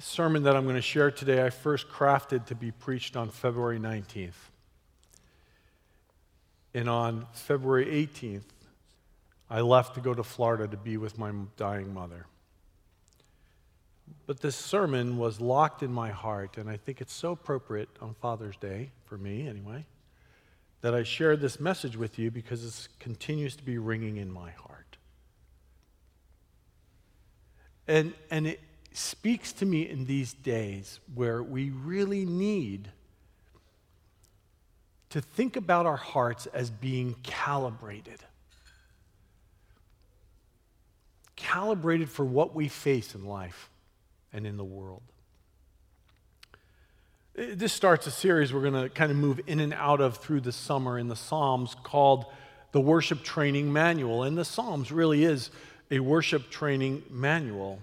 sermon that I'm going to share today, I first crafted to be preached on February 19th. And on February 18th, I left to go to Florida to be with my dying mother. But this sermon was locked in my heart, and I think it's so appropriate on Father's Day, for me anyway, that I share this message with you because it continues to be ringing in my heart. And, and it speaks to me in these days where we really need to think about our hearts as being calibrated. Calibrated for what we face in life and in the world. Uh, this starts a series we're going to kind of move in and out of through the summer in the Psalms called the Worship Training Manual. And the Psalms really is a worship training manual.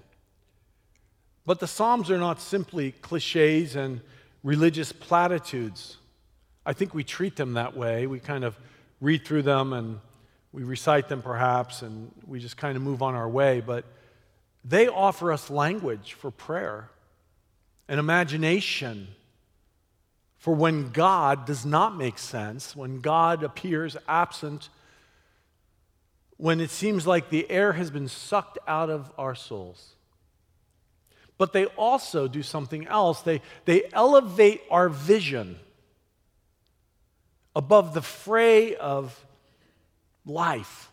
But the Psalms are not simply cliches and religious platitudes. I think we treat them that way. We kind of read through them and we recite them perhaps and we just kind of move on our way. But they offer us language for prayer, an imagination for when God does not make sense, when God appears absent, when it seems like the air has been sucked out of our souls. But they also do something else. They, they elevate our vision above the fray of life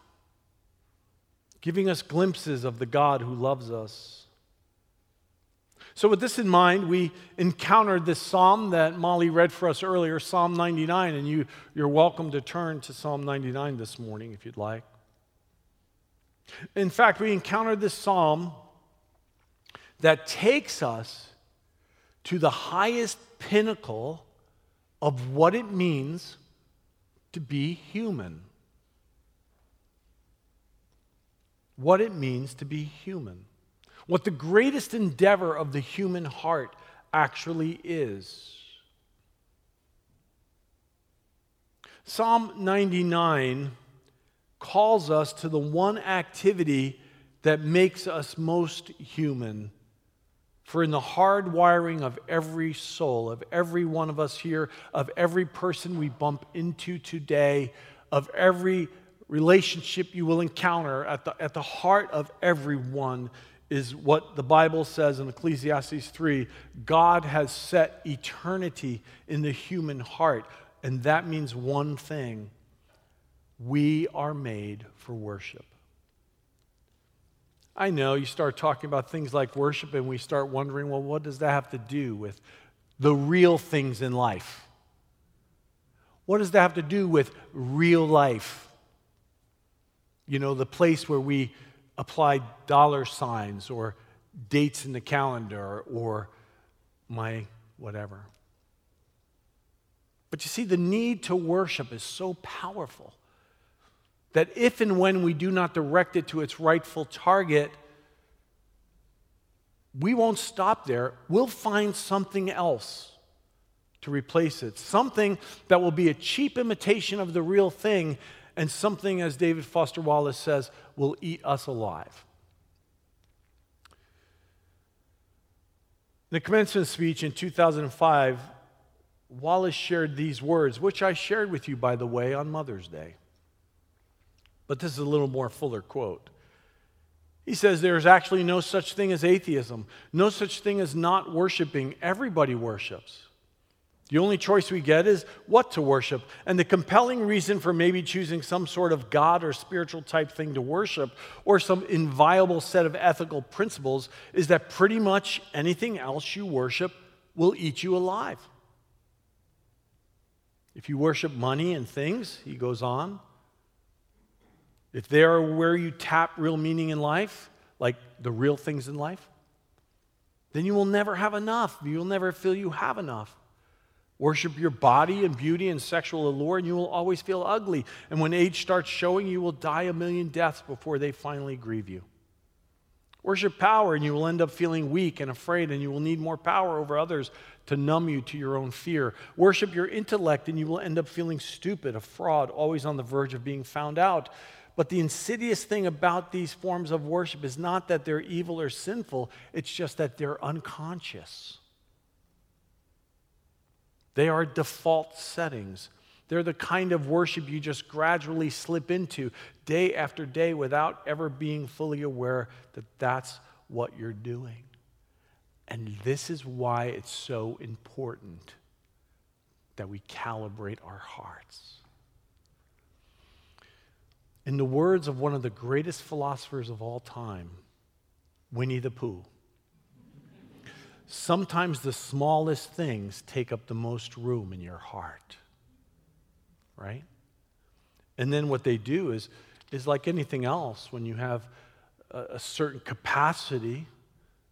giving us glimpses of the God who loves us. So, with this in mind, we encountered this psalm that Molly read for us earlier, Psalm 99, and you, you're welcome to turn to Psalm 99 this morning if you'd like. In fact, we encountered this psalm that takes us to the highest pinnacle of what it means to be human. what it means to be human, what the greatest endeavor of the human heart actually is. Psalm 99 calls us to the one activity that makes us most human. For in the hard wiring of every soul, of every one of us here, of every person we bump into today, of every relationship you will encounter at the, at the heart of everyone is what the Bible says in Ecclesiastes 3 God has set eternity in the human heart. And that means one thing we are made for worship. I know you start talking about things like worship, and we start wondering, well, what does that have to do with the real things in life? What does that have to do with real life? You know, the place where we apply dollar signs or dates in the calendar or my whatever. But you see, the need to worship is so powerful that if and when we do not direct it to its rightful target, we won't stop there. We'll find something else to replace it. Something that will be a cheap imitation of the real thing and something, as David Foster Wallace says, will eat us alive. In the commencement speech in 2005, Wallace shared these words, which I shared with you, by the way, on Mother's Day. But this is a little more fuller quote. He says there's actually no such thing as atheism, no such thing as not worshiping. Everybody worships. The only choice we get is what to worship. And the compelling reason for maybe choosing some sort of God or spiritual type thing to worship or some inviolable set of ethical principles is that pretty much anything else you worship will eat you alive. If you worship money and things, he goes on, if they are where you tap real meaning in life, like the real things in life, then you will never have enough. You'll never feel you have enough. Worship your body and beauty and sexual allure, and you will always feel ugly. And when age starts showing, you will die a million deaths before they finally grieve you. Worship power, and you will end up feeling weak and afraid, and you will need more power over others to numb you to your own fear. Worship your intellect, and you will end up feeling stupid, a fraud, always on the verge of being found out. But the insidious thing about these forms of worship is not that they're evil or sinful, it's just that they're unconscious. They are default settings. They're the kind of worship you just gradually slip into day after day without ever being fully aware that that's what you're doing. And this is why it's so important that we calibrate our hearts. In the words of one of the greatest philosophers of all time, Winnie the Pooh, sometimes the smallest things take up the most room in your heart. Right? And then what they do is, is like anything else, when you have a, a certain capacity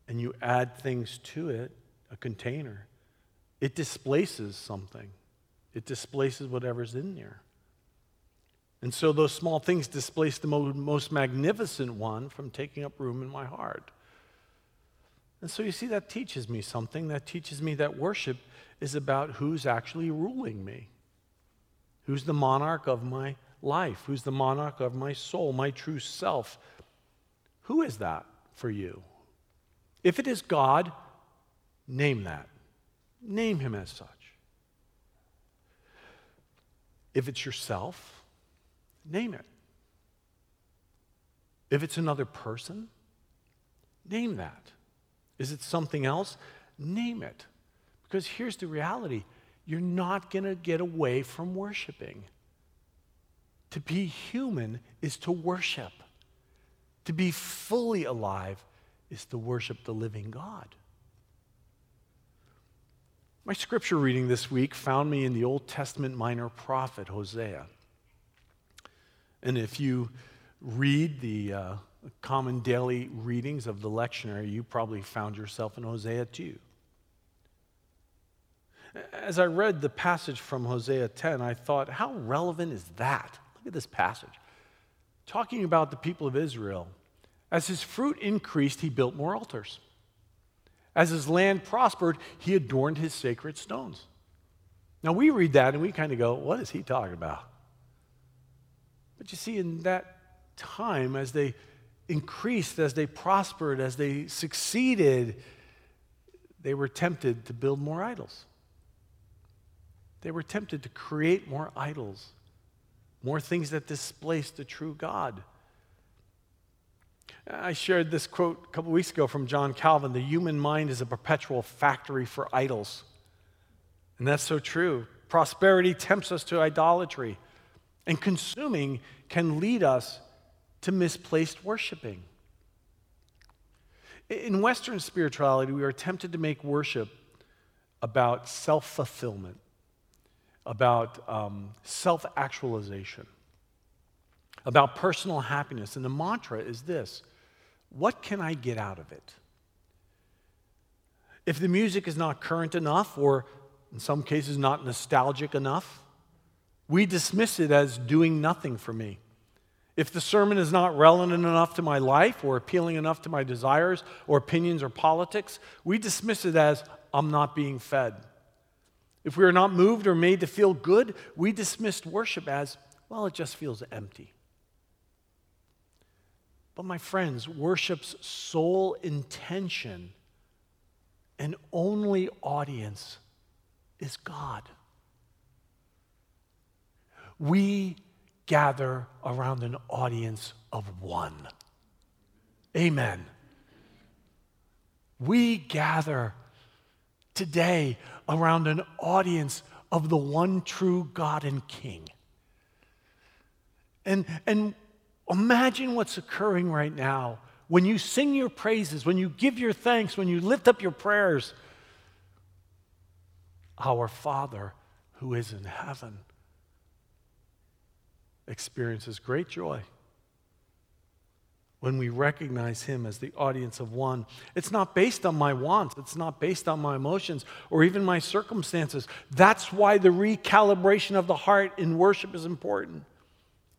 and you add things to it, a container, it displaces something. It displaces whatever's in there. And so those small things displace the most magnificent one from taking up room in my heart. And so you see, that teaches me something. That teaches me that worship is about who's actually ruling me, who's the monarch of my life, who's the monarch of my soul, my true self. Who is that for you? If it is God, name that. Name him as such. If it's yourself, Name it. If it's another person, name that. Is it something else? Name it. Because here's the reality you're not going to get away from worshiping. To be human is to worship, to be fully alive is to worship the living God. My scripture reading this week found me in the Old Testament minor prophet Hosea. And if you read the uh, common daily readings of the lectionary, you probably found yourself in Hosea 2. As I read the passage from Hosea 10, I thought, how relevant is that? Look at this passage. Talking about the people of Israel. As his fruit increased, he built more altars. As his land prospered, he adorned his sacred stones. Now we read that and we kind of go, what is he talking about? But you see, in that time, as they increased, as they prospered, as they succeeded, they were tempted to build more idols. They were tempted to create more idols, more things that displaced the true God. I shared this quote a couple weeks ago from John Calvin The human mind is a perpetual factory for idols. And that's so true. Prosperity tempts us to idolatry. And consuming can lead us to misplaced worshiping. In Western spirituality, we are tempted to make worship about self fulfillment, about um, self actualization, about personal happiness. And the mantra is this what can I get out of it? If the music is not current enough, or in some cases not nostalgic enough, we dismiss it as doing nothing for me. If the sermon is not relevant enough to my life or appealing enough to my desires or opinions or politics, we dismiss it as I'm not being fed. If we are not moved or made to feel good, we dismiss worship as, well, it just feels empty. But my friends, worship's sole intention and only audience is God we gather around an audience of one. Amen. We gather today around an audience of the one true God and King. And, and imagine what's occurring right now when you sing your praises, when you give your thanks, when you lift up your prayers. Our Father who is in heaven experiences great joy when we recognize Him as the audience of one. It's not based on my wants, it's not based on my emotions or even my circumstances. That's why the recalibration of the heart in worship is important.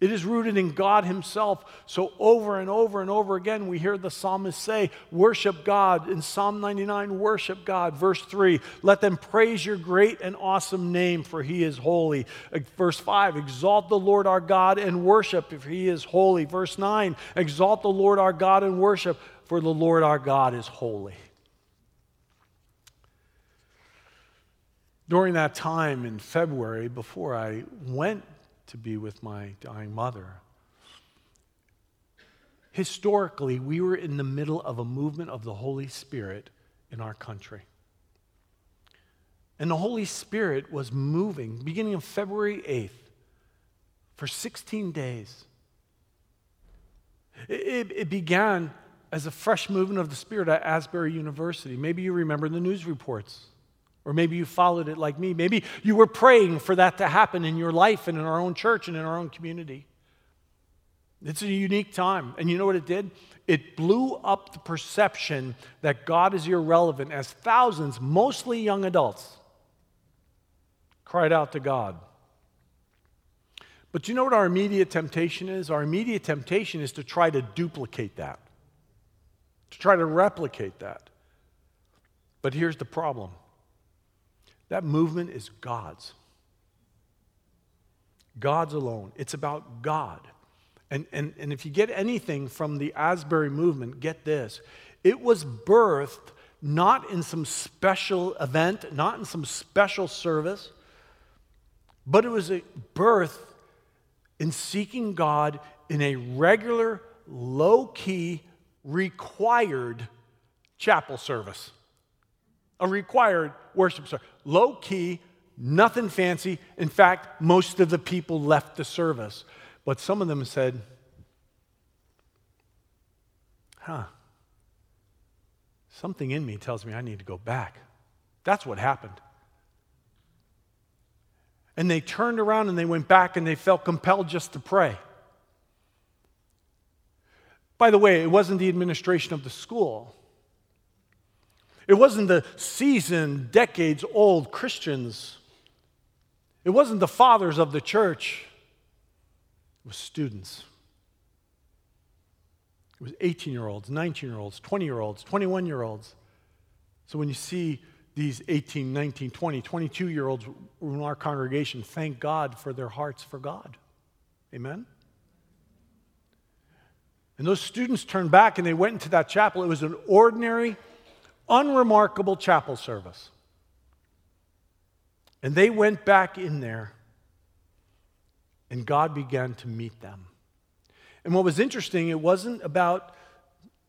It is rooted in God Himself. So, over and over and over again, we hear the psalmist say, Worship God. In Psalm 99, worship God. Verse 3, let them praise your great and awesome name, for He is holy. Uh, verse 5, exalt the Lord our God and worship, if He is holy. Verse 9, exalt the Lord our God and worship, for the Lord our God is holy. During that time in February, before I went to be with my dying mother. Historically, we were in the middle of a movement of the Holy Spirit in our country. And the Holy Spirit was moving beginning of February 8th for 16 days. It, it, began as a fresh movement of the Spirit at Asbury University. Maybe you remember the news reports. Or maybe you followed it like me. Maybe you were praying for that to happen in your life and in our own church and in our own community. It's a unique time. And you know what it did? It blew up the perception that God is irrelevant as thousands, mostly young adults, cried out to God. But you know what our immediate temptation is? Our immediate temptation is to try to duplicate that, to try to replicate that. But here's the problem that movement is God's. God's alone. It's about God. And, and, and if you get anything from the Asbury movement, get this. It was birthed not in some special event, not in some special service, but it was a birth in seeking God in a regular, low key, required chapel service a required worship service. Low key, nothing fancy. In fact, most of the people left the service. But some of them said, huh, something in me tells me I need to go back. That's what happened. And they turned around and they went back and they felt compelled just to pray. By the way, it wasn't the administration of the school. It wasn't the seasoned, decades old Christians. It wasn't the fathers of the church. It was students. It was 18 year olds, 19 year olds, 20 year olds, 21 year olds. So when you see these 18, 19, 20, 22 year olds in our congregation, thank God for their hearts for God. Amen? And those students turned back and they went into that chapel. It was an ordinary unremarkable chapel service. And they went back in there, and God began to meet them. And what was interesting, it wasn't about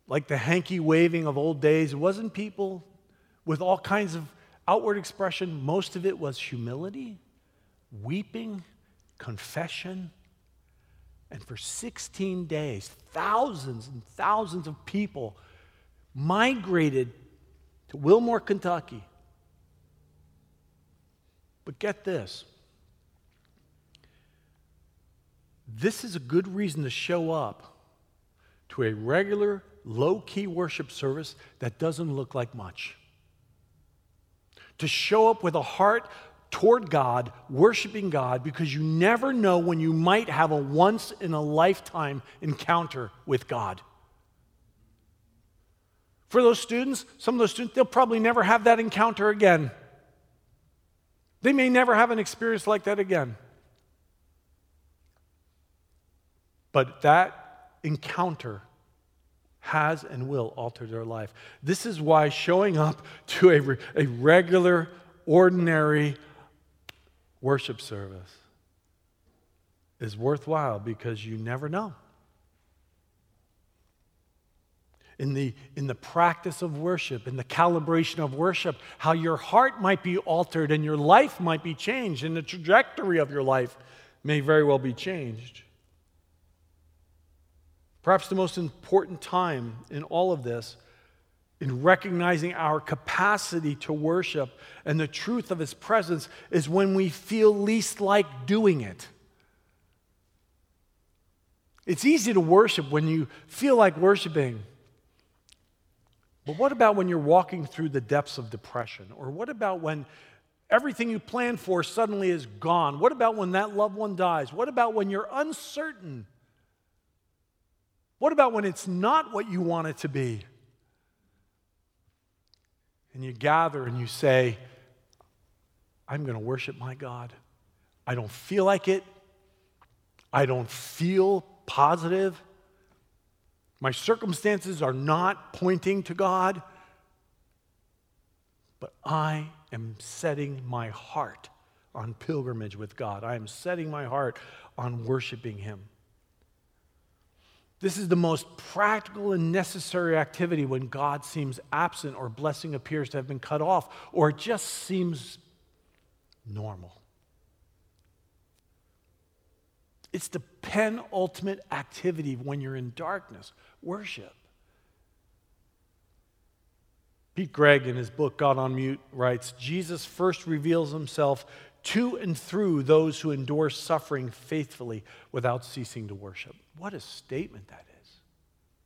like the hanky waving of old days, it wasn't people with all kinds of outward expression. Most of it was humility, weeping, confession. And for 16 days, thousands and thousands of people migrated to Wilmore, Kentucky. But get this this is a good reason to show up to a regular, low key worship service that doesn't look like much. To show up with a heart toward God, worshiping God, because you never know when you might have a once in a lifetime encounter with God. For those students, some of those students, they'll probably never have that encounter again. They may never have an experience like that again. But that encounter has and will alter their life. This is why showing up to a, a regular, ordinary worship service is worthwhile because you never know in the, in the practice of worship, in the calibration of worship, how your heart might be altered and your life might be changed, and the trajectory of your life may very well be changed. Perhaps the most important time in all of this, in recognizing our capacity to worship and the truth of His presence, is when we feel least like doing it. It's easy to worship when you feel like worshiping. But what about when you're walking through the depths of depression? Or what about when everything you planned for suddenly is gone? What about when that loved one dies? What about when you're uncertain? What about when it's not what you want it to be? And you gather and you say, I'm going to worship my God. I don't feel like it. I don't feel positive. My circumstances are not pointing to God. But I am setting my heart on pilgrimage with God. I am setting my heart on worshiping Him. This is the most practical and necessary activity when God seems absent or blessing appears to have been cut off or it just seems normal. It's the penultimate activity when you're in darkness worship. Pete Greig, in his book God on Mute, writes Jesus first reveals himself to and through those who endure suffering faithfully without ceasing to worship. What a statement that is,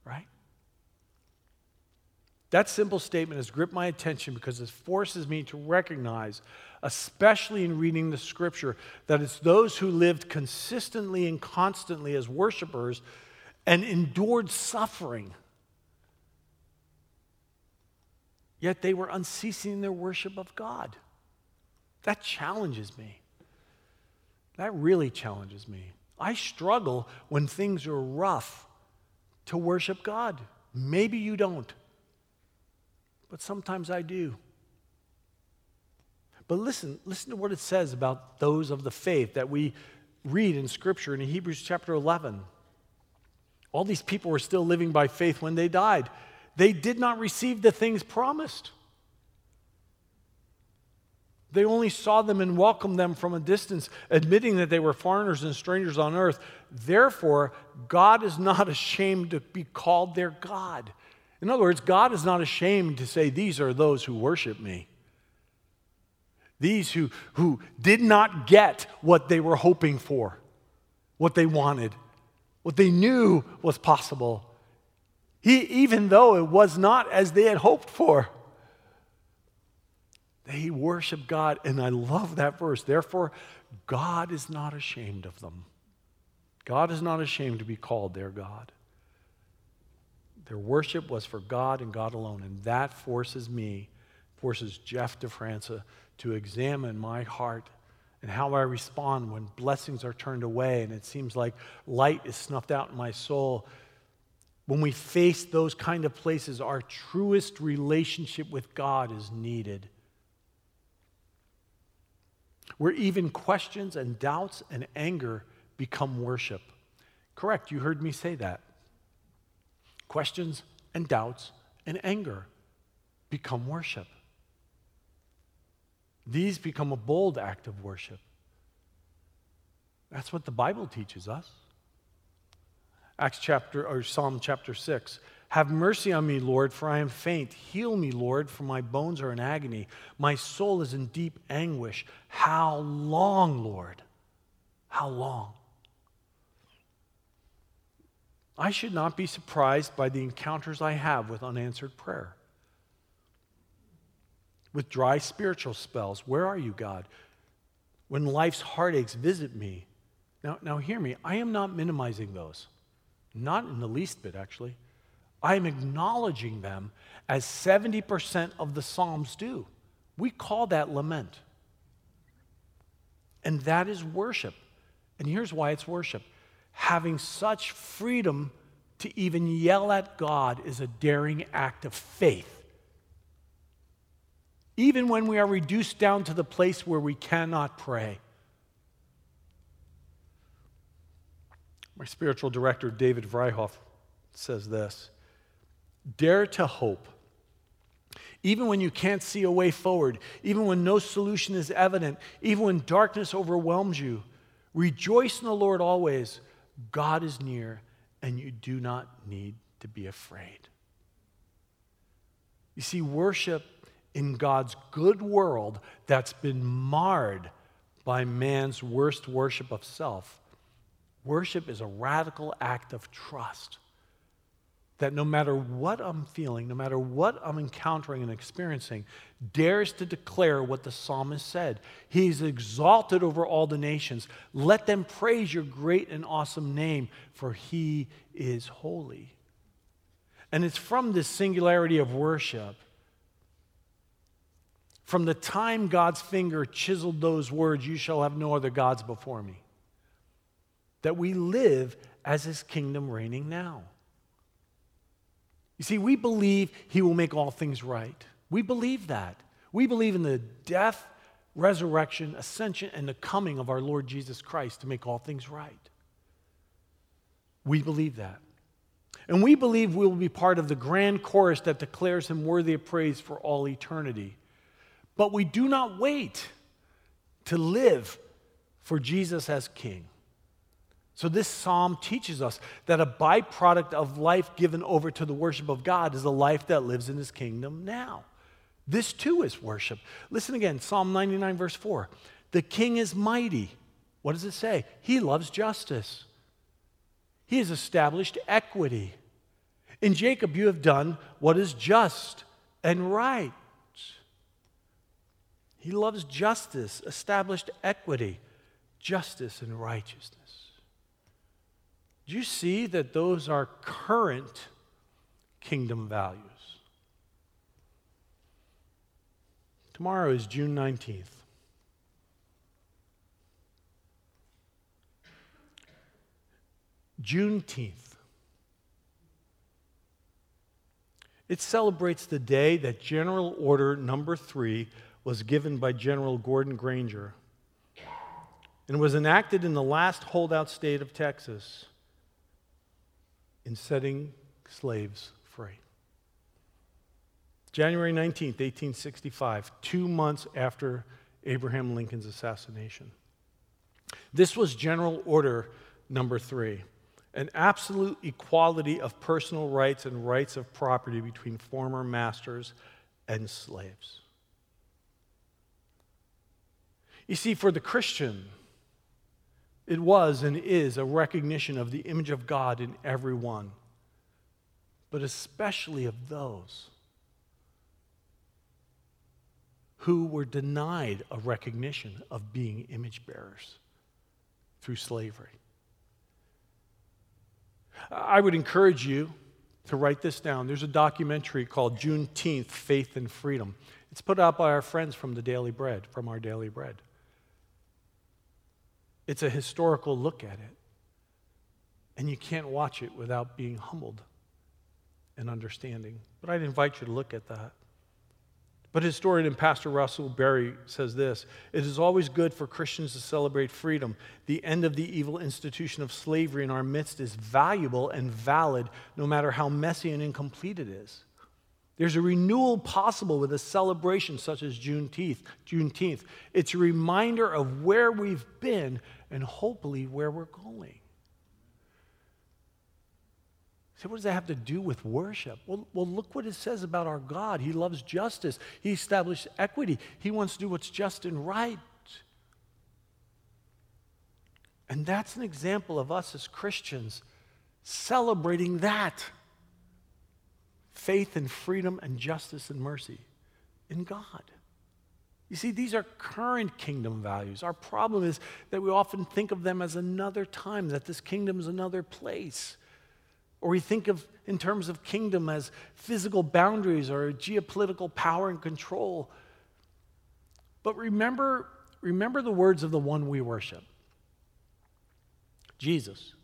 right? That simple statement has gripped my attention because it forces me to recognize, especially in reading the scripture, that it's those who lived consistently and constantly as worshipers and endured suffering Yet they were unceasing in their worship of God. That challenges me. That really challenges me. I struggle when things are rough to worship God. Maybe you don't, but sometimes I do. But listen, listen to what it says about those of the faith that we read in Scripture in Hebrews chapter 11. All these people were still living by faith when they died they did not receive the things promised. They only saw them and welcomed them from a distance, admitting that they were foreigners and strangers on earth. Therefore, God is not ashamed to be called their God. In other words, God is not ashamed to say, These are those who worship me. These who, who did not get what they were hoping for, what they wanted, what they knew was possible. He, even though it was not as they had hoped for, they worship God. And I love that verse. Therefore, God is not ashamed of them. God is not ashamed to be called their God. Their worship was for God and God alone. And that forces me, forces Jeff DeFranca to examine my heart and how I respond when blessings are turned away and it seems like light is snuffed out in my soul when we face those kind of places, our truest relationship with God is needed. Where even questions and doubts and anger become worship. Correct, you heard me say that. Questions and doubts and anger become worship. These become a bold act of worship. That's what the Bible teaches us. Acts chapter or Psalm chapter 6. Have mercy on me, Lord, for I am faint. Heal me, Lord, for my bones are in agony. My soul is in deep anguish. How long, Lord? How long? I should not be surprised by the encounters I have with unanswered prayer, with dry spiritual spells. Where are you, God? When life's heartaches visit me. Now, now hear me, I am not minimizing those. Not in the least bit, actually. I'm acknowledging them as 70% of the Psalms do. We call that lament. And that is worship. And here's why it's worship having such freedom to even yell at God is a daring act of faith. Even when we are reduced down to the place where we cannot pray. My spiritual director, David Vryhof, says this Dare to hope. Even when you can't see a way forward, even when no solution is evident, even when darkness overwhelms you, rejoice in the Lord always. God is near, and you do not need to be afraid. You see, worship in God's good world that's been marred by man's worst worship of self Worship is a radical act of trust. that no matter what I'm feeling, no matter what I'm encountering and experiencing, dares to declare what the psalmist said. He's exalted over all the nations. Let them praise your great and awesome name, for he is holy. And it's from this singularity of worship, from the time God's finger chiseled those words, You shall have no other gods before me, that we live as his kingdom reigning now. You see, we believe he will make all things right. We believe that. We believe in the death, resurrection, ascension, and the coming of our Lord Jesus Christ to make all things right. We believe that. And we believe we will be part of the grand chorus that declares him worthy of praise for all eternity. But we do not wait to live for Jesus as king. So, this psalm teaches us that a byproduct of life given over to the worship of God is a life that lives in his kingdom now. This too is worship. Listen again Psalm 99, verse 4. The king is mighty. What does it say? He loves justice, he has established equity. In Jacob, you have done what is just and right. He loves justice, established equity, justice, and righteousness. Do you see that those are current kingdom values? Tomorrow is June 19th. Juneteenth. It celebrates the day that General Order Number Three was given by General Gordon Granger and was enacted in the last holdout state of Texas in setting slaves free. January 19, 1865, two months after Abraham Lincoln's assassination. This was General Order number three an absolute equality of personal rights and rights of property between former masters and slaves. You see, for the Christian, it was and is a recognition of the image of God in everyone, but especially of those who were denied a recognition of being image bearers through slavery. I would encourage you to write this down. There's a documentary called Juneteenth Faith and Freedom. It's put out by our friends from the Daily Bread, from our Daily Bread. It's a historical look at it. And you can't watch it without being humbled and understanding. But I'd invite you to look at that. But historian and pastor Russell Berry says this It is always good for Christians to celebrate freedom. The end of the evil institution of slavery in our midst is valuable and valid, no matter how messy and incomplete it is. There's a renewal possible with a celebration such as Juneteenth. Juneteenth. It's a reminder of where we've been and hopefully where we're going. So, what does that have to do with worship? Well, well, look what it says about our God. He loves justice, He established equity, He wants to do what's just and right. And that's an example of us as Christians celebrating that faith and freedom and justice and mercy in God. You see, these are current kingdom values. Our problem is that we often think of them as another time, that this kingdom is another place. Or we think of in terms of kingdom as physical boundaries or geopolitical power and control. But remember, remember the words of the one we worship Jesus.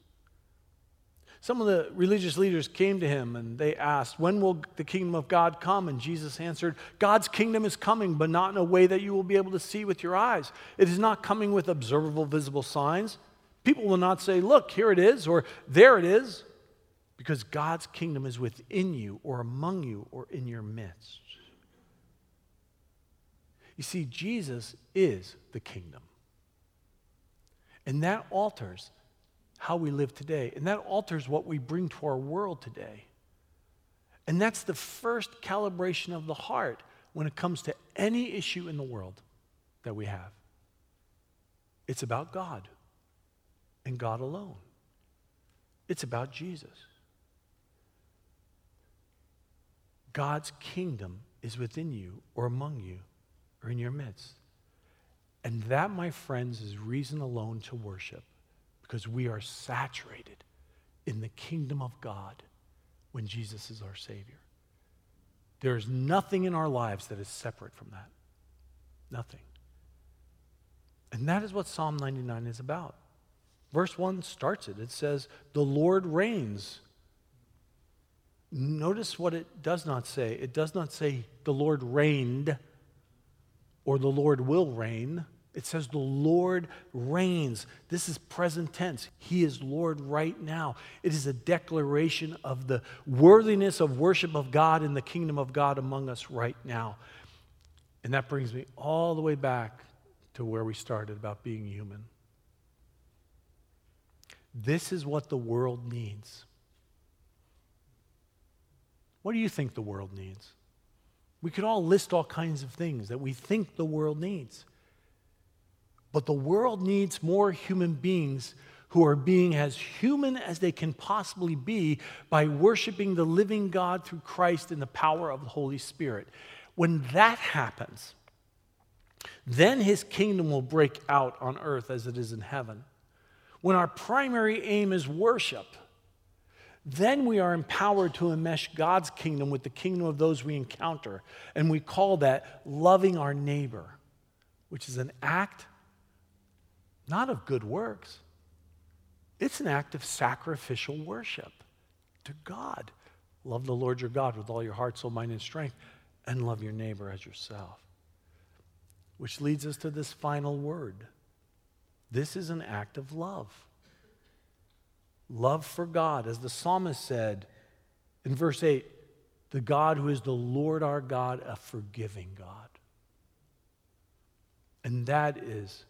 Some of the religious leaders came to him and they asked, When will the kingdom of God come? And Jesus answered, God's kingdom is coming, but not in a way that you will be able to see with your eyes. It is not coming with observable, visible signs. People will not say, Look, here it is, or there it is, because God's kingdom is within you, or among you, or in your midst. You see, Jesus is the kingdom. And that alters how we live today. And that alters what we bring to our world today. And that's the first calibration of the heart when it comes to any issue in the world that we have. It's about God and God alone. It's about Jesus. God's kingdom is within you or among you or in your midst. And that, my friends, is reason alone to worship because we are saturated in the kingdom of God when Jesus is our Savior. There is nothing in our lives that is separate from that. Nothing. And that is what Psalm 99 is about. Verse 1 starts it. It says, The Lord reigns. Notice what it does not say. It does not say, The Lord reigned or the Lord will reign. It says the Lord reigns. This is present tense. He is Lord right now. It is a declaration of the worthiness of worship of God in the kingdom of God among us right now. And that brings me all the way back to where we started about being human. This is what the world needs. What do you think the world needs? We could all list all kinds of things that we think the world needs. But the world needs more human beings who are being as human as they can possibly be by worshiping the living God through Christ in the power of the Holy Spirit. When that happens, then his kingdom will break out on earth as it is in heaven. When our primary aim is worship, then we are empowered to enmesh God's kingdom with the kingdom of those we encounter. And we call that loving our neighbor, which is an act not of good works. It's an act of sacrificial worship to God. Love the Lord your God with all your heart, soul, mind, and strength, and love your neighbor as yourself. Which leads us to this final word. This is an act of love. Love for God, as the psalmist said in verse 8, the God who is the Lord our God, a forgiving God. And that is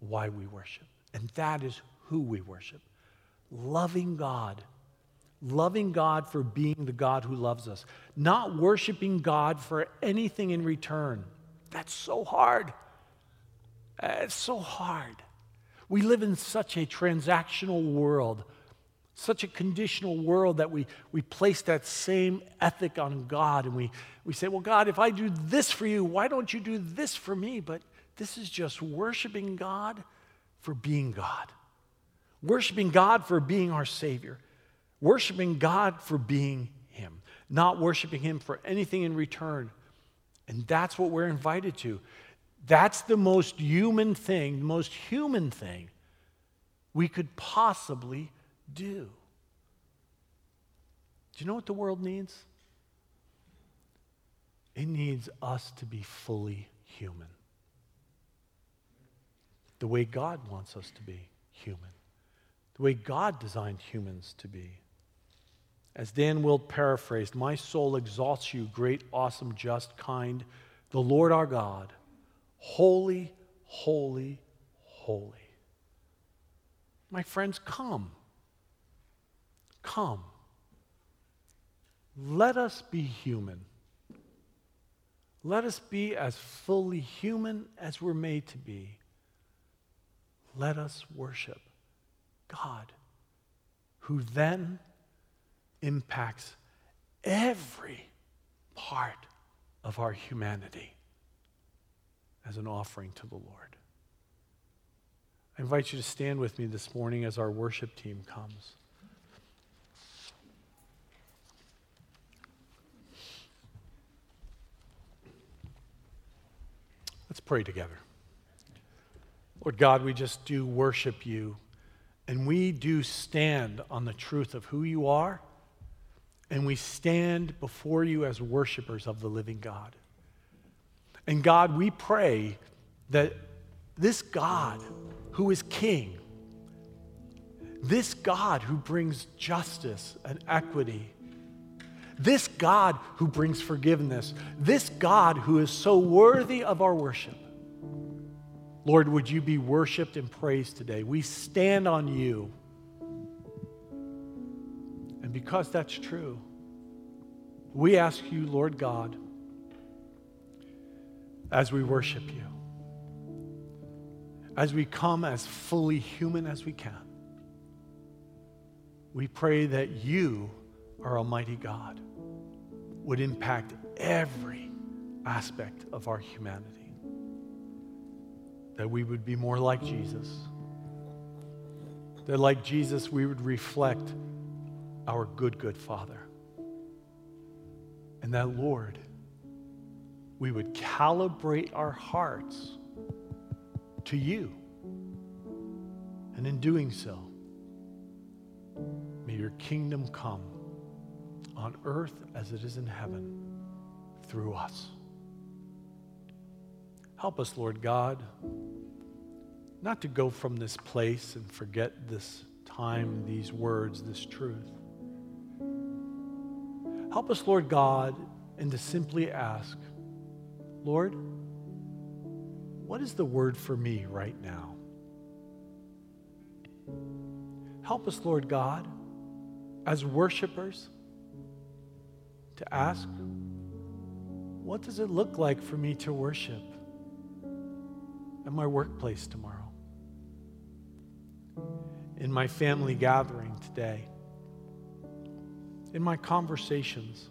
why we worship. And that is who we worship. Loving God. Loving God for being the God who loves us. Not worshiping God for anything in return. That's so hard. It's so hard. We live in such a transactional world, such a conditional world that we, we place that same ethic on God and we, we say, Well, God, if I do this for you, why don't you do this for me? But this is just worshiping God for being God, worshiping God for being our Savior, worshiping God for being Him, not worshiping Him for anything in return. And that's what we're invited to. That's the most human thing, the most human thing we could possibly do. Do you know what the world needs? It needs us to be fully human the way God wants us to be human, the way God designed humans to be. As Dan Wilt paraphrased, My soul exalts you, great, awesome, just, kind, the Lord our God, holy, holy, holy. My friends, come. Come. Let us be human. Let us be as fully human as we're made to be let us worship God, who then impacts every part of our humanity as an offering to the Lord. I invite you to stand with me this morning as our worship team comes. Let's pray together. Lord God, we just do worship you. And we do stand on the truth of who you are. And we stand before you as worshipers of the living God. And God, we pray that this God who is king, this God who brings justice and equity, this God who brings forgiveness, this God who is so worthy of our worship, Lord, would you be worshiped and praised today? We stand on you. And because that's true, we ask you, Lord God, as we worship you, as we come as fully human as we can, we pray that you our Almighty God, would impact every aspect of our humanity. That we would be more like Jesus. That, like Jesus, we would reflect our good, good Father. And that, Lord, we would calibrate our hearts to you. And in doing so, may your kingdom come on earth as it is in heaven through us. Help us, Lord God, not to go from this place and forget this time, these words, this truth. Help us, Lord God, and to simply ask, Lord, what is the word for me right now? Help us, Lord God, as worshipers, to ask, what does it look like for me to worship at my workplace tomorrow? In my family gathering today? In my conversations?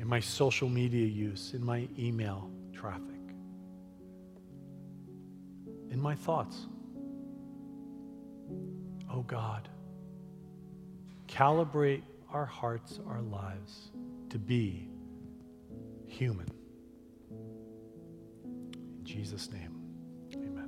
In my social media use? In my email traffic? In my thoughts? Oh God, calibrate our hearts, our lives to be human. Jesus' name, amen.